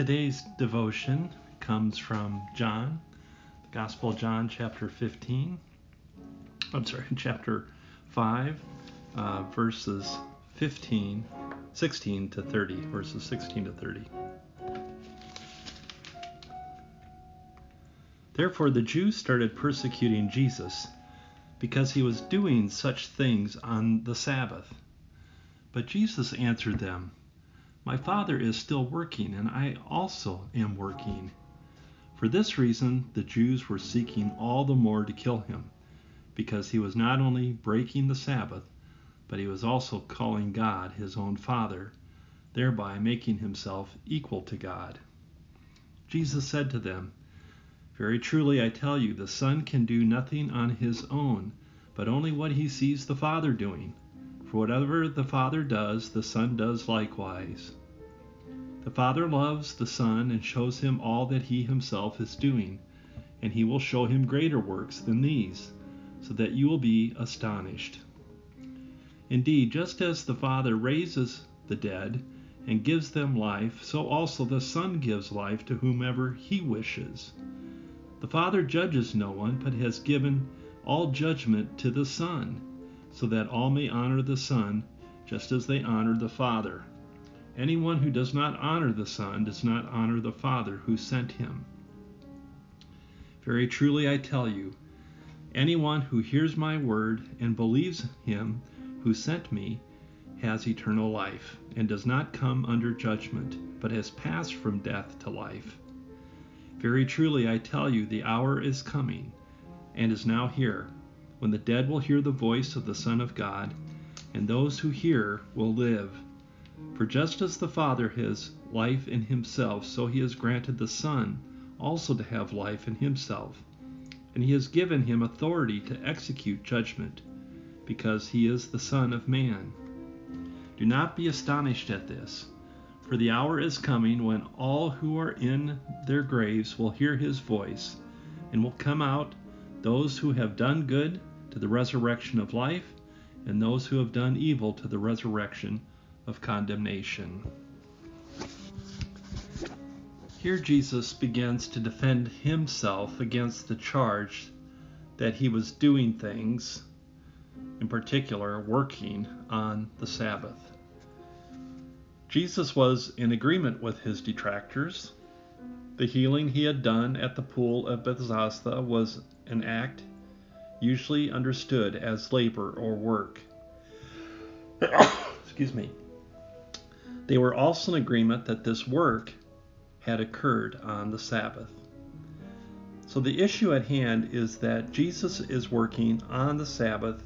Today's devotion comes from John, the Gospel of John, chapter 15. I'm sorry, chapter 5, uh, verses 15, 16 to 30, verses 16 to 30. Therefore, the Jews started persecuting Jesus because he was doing such things on the Sabbath. But Jesus answered them, My Father is still working, and I also am working. For this reason, the Jews were seeking all the more to kill him, because he was not only breaking the Sabbath, but he was also calling God his own Father, thereby making himself equal to God. Jesus said to them, Very truly I tell you, the Son can do nothing on his own, but only what he sees the Father doing. For whatever the Father does, the Son does likewise. The Father loves the Son and shows him all that he himself is doing, and he will show him greater works than these, so that you will be astonished. Indeed, just as the Father raises the dead and gives them life, so also the Son gives life to whomever he wishes. The Father judges no one, but has given all judgment to the Son so that all may honor the Son, just as they honor the Father. Anyone who does not honor the Son does not honor the Father who sent him. Very truly I tell you, anyone who hears my word and believes him who sent me has eternal life, and does not come under judgment, but has passed from death to life. Very truly I tell you, the hour is coming, and is now here when the dead will hear the voice of the Son of God, and those who hear will live. For just as the Father has life in himself, so he has granted the Son also to have life in himself. And he has given him authority to execute judgment, because he is the Son of Man. Do not be astonished at this, for the hour is coming when all who are in their graves will hear his voice, and will come out, those who have done good to the resurrection of life, and those who have done evil to the resurrection of condemnation. Here Jesus begins to defend himself against the charge that he was doing things, in particular, working on the Sabbath. Jesus was in agreement with his detractors. The healing he had done at the pool of Bethesda was an act usually understood as labor or work. Excuse me. They were also in agreement that this work had occurred on the Sabbath. So the issue at hand is that Jesus is working on the Sabbath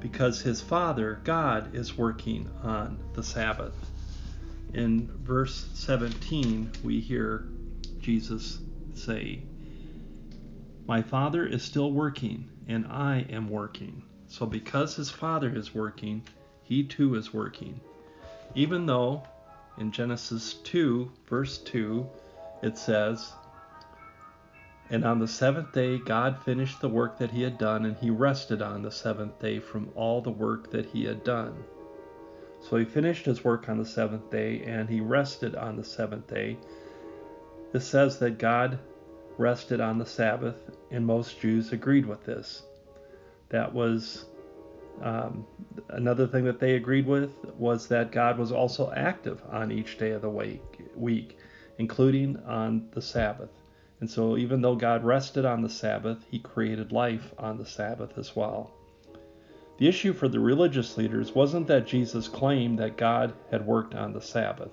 because his Father, God, is working on the Sabbath. In verse 17, we hear Jesus say, My Father is still working and I am working. So because his Father is working, he too is working. Even though in Genesis 2, verse 2, it says, And on the seventh day God finished the work that he had done, and he rested on the seventh day from all the work that he had done. So he finished his work on the seventh day, and he rested on the seventh day. It says that God rested on the Sabbath, and most Jews agreed with this. That was um, another thing that they agreed with was that God was also active on each day of the week, week, including on the Sabbath. And so, even though God rested on the Sabbath, he created life on the Sabbath as well. The issue for the religious leaders wasn't that Jesus claimed that God had worked on the Sabbath.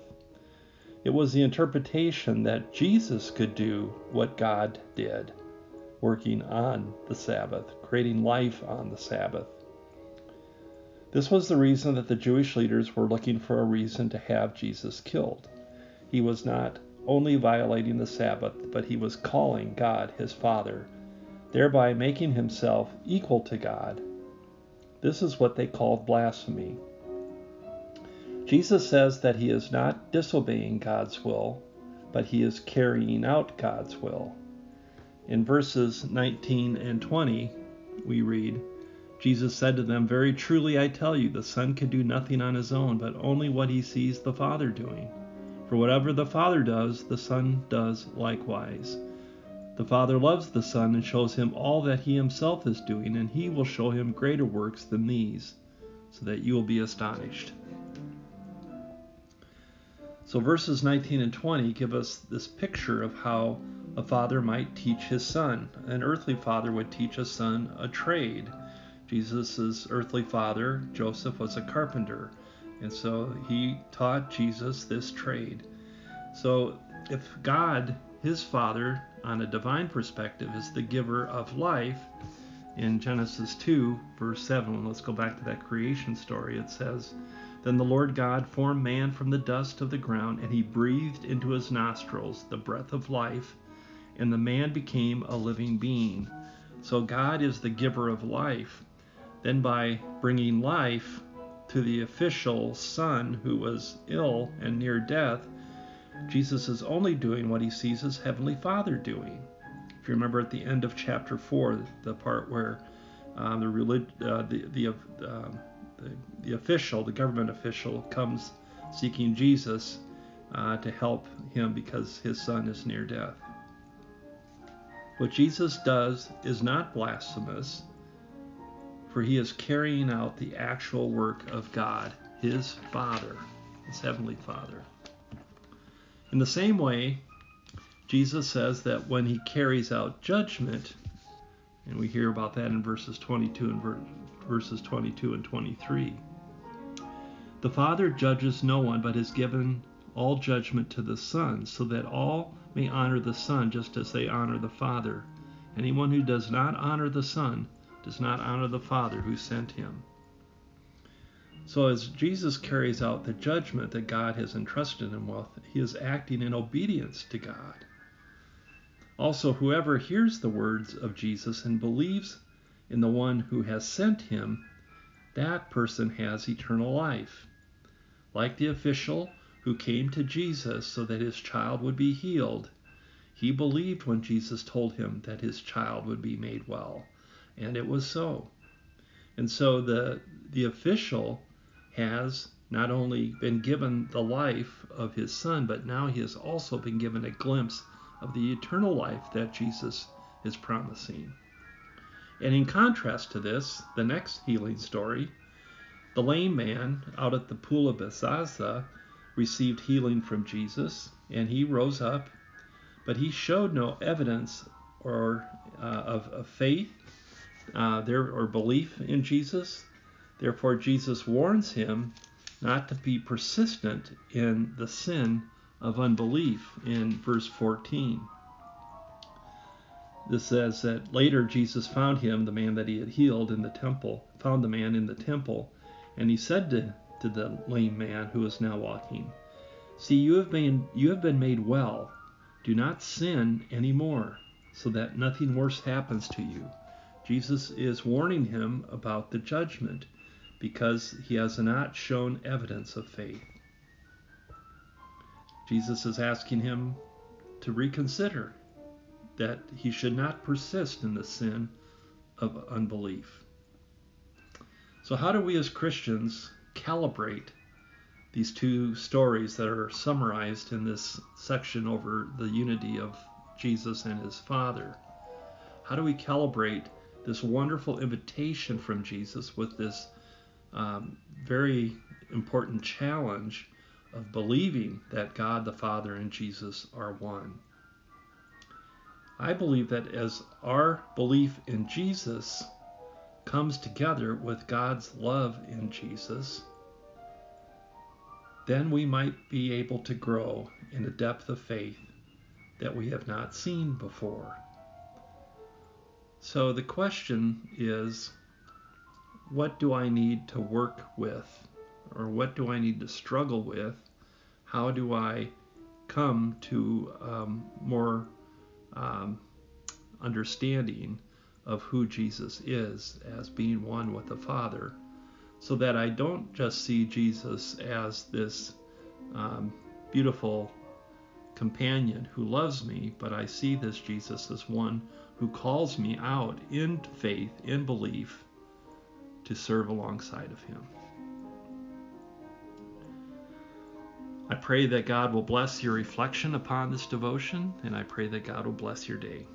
It was the interpretation that Jesus could do what God did, working on the Sabbath, creating life on the Sabbath. This was the reason that the Jewish leaders were looking for a reason to have Jesus killed. He was not only violating the Sabbath, but he was calling God his Father, thereby making himself equal to God. This is what they called blasphemy. Jesus says that he is not disobeying God's will, but he is carrying out God's will. In verses 19 and 20, we read, Jesus said to them, Very truly I tell you, the Son can do nothing on his own, but only what he sees the Father doing. For whatever the Father does, the Son does likewise. The Father loves the Son and shows him all that he himself is doing, and he will show him greater works than these, so that you will be astonished. So, verses 19 and 20 give us this picture of how a father might teach his son. An earthly father would teach a son a trade. Jesus' earthly father, Joseph, was a carpenter. And so he taught Jesus this trade. So if God, his Father, on a divine perspective, is the giver of life, in Genesis 2, verse 7, let's go back to that creation story, it says, Then the Lord God formed man from the dust of the ground, and he breathed into his nostrils the breath of life, and the man became a living being. So God is the giver of life. Then by bringing life, to the official son who was ill and near death, Jesus is only doing what he sees his heavenly Father doing. If you remember at the end of chapter 4, the part where um, the, relig- uh, the, the, uh, the, the, official, the government official, comes seeking Jesus uh, to help him because his son is near death. What Jesus does is not blasphemous for he is carrying out the actual work of God, his Father, his Heavenly Father. In the same way, Jesus says that when he carries out judgment, and we hear about that in verses 22 and ver- verses 22 and 23. The Father judges no one, but has given all judgment to the Son, so that all may honor the Son just as they honor the Father. Anyone who does not honor the Son does not honor the Father who sent him. So, as Jesus carries out the judgment that God has entrusted him with, he is acting in obedience to God. Also, whoever hears the words of Jesus and believes in the one who has sent him, that person has eternal life. Like the official who came to Jesus so that his child would be healed, he believed when Jesus told him that his child would be made well. And it was so. And so the, the official has not only been given the life of his son, but now he has also been given a glimpse of the eternal life that Jesus is promising. And in contrast to this, the next healing story, the lame man out at the pool of Bethesda received healing from Jesus, and he rose up, but he showed no evidence or uh, of, of faith uh, their or belief in Jesus. Therefore, Jesus warns him not to be persistent in the sin of unbelief in verse 14. This says that later Jesus found him, the man that he had healed, in the temple, found the man in the temple, and he said to, to the lame man who was now walking, See, you have been you have been made well. Do not sin any more, so that nothing worse happens to you. Jesus is warning him about the judgment because he has not shown evidence of faith. Jesus is asking him to reconsider that he should not persist in the sin of unbelief. So, how do we as Christians calibrate these two stories that are summarized in this section over the unity of Jesus and his Father? How do we calibrate this wonderful invitation from Jesus with this um, very important challenge of believing that God the Father and Jesus are one. I believe that as our belief in Jesus comes together with God's love in Jesus, then we might be able to grow in a depth of faith that we have not seen before. So the question is what do I need to work with? Or what do I need to struggle with? How do I come to um, more um, understanding of who Jesus is as being one with the Father? So that I don't just see Jesus as this um, beautiful companion who loves me, but I see this Jesus as one who calls me out in faith, in belief, to serve alongside of him. I pray that God will bless your reflection upon this devotion, and I pray that God will bless your day.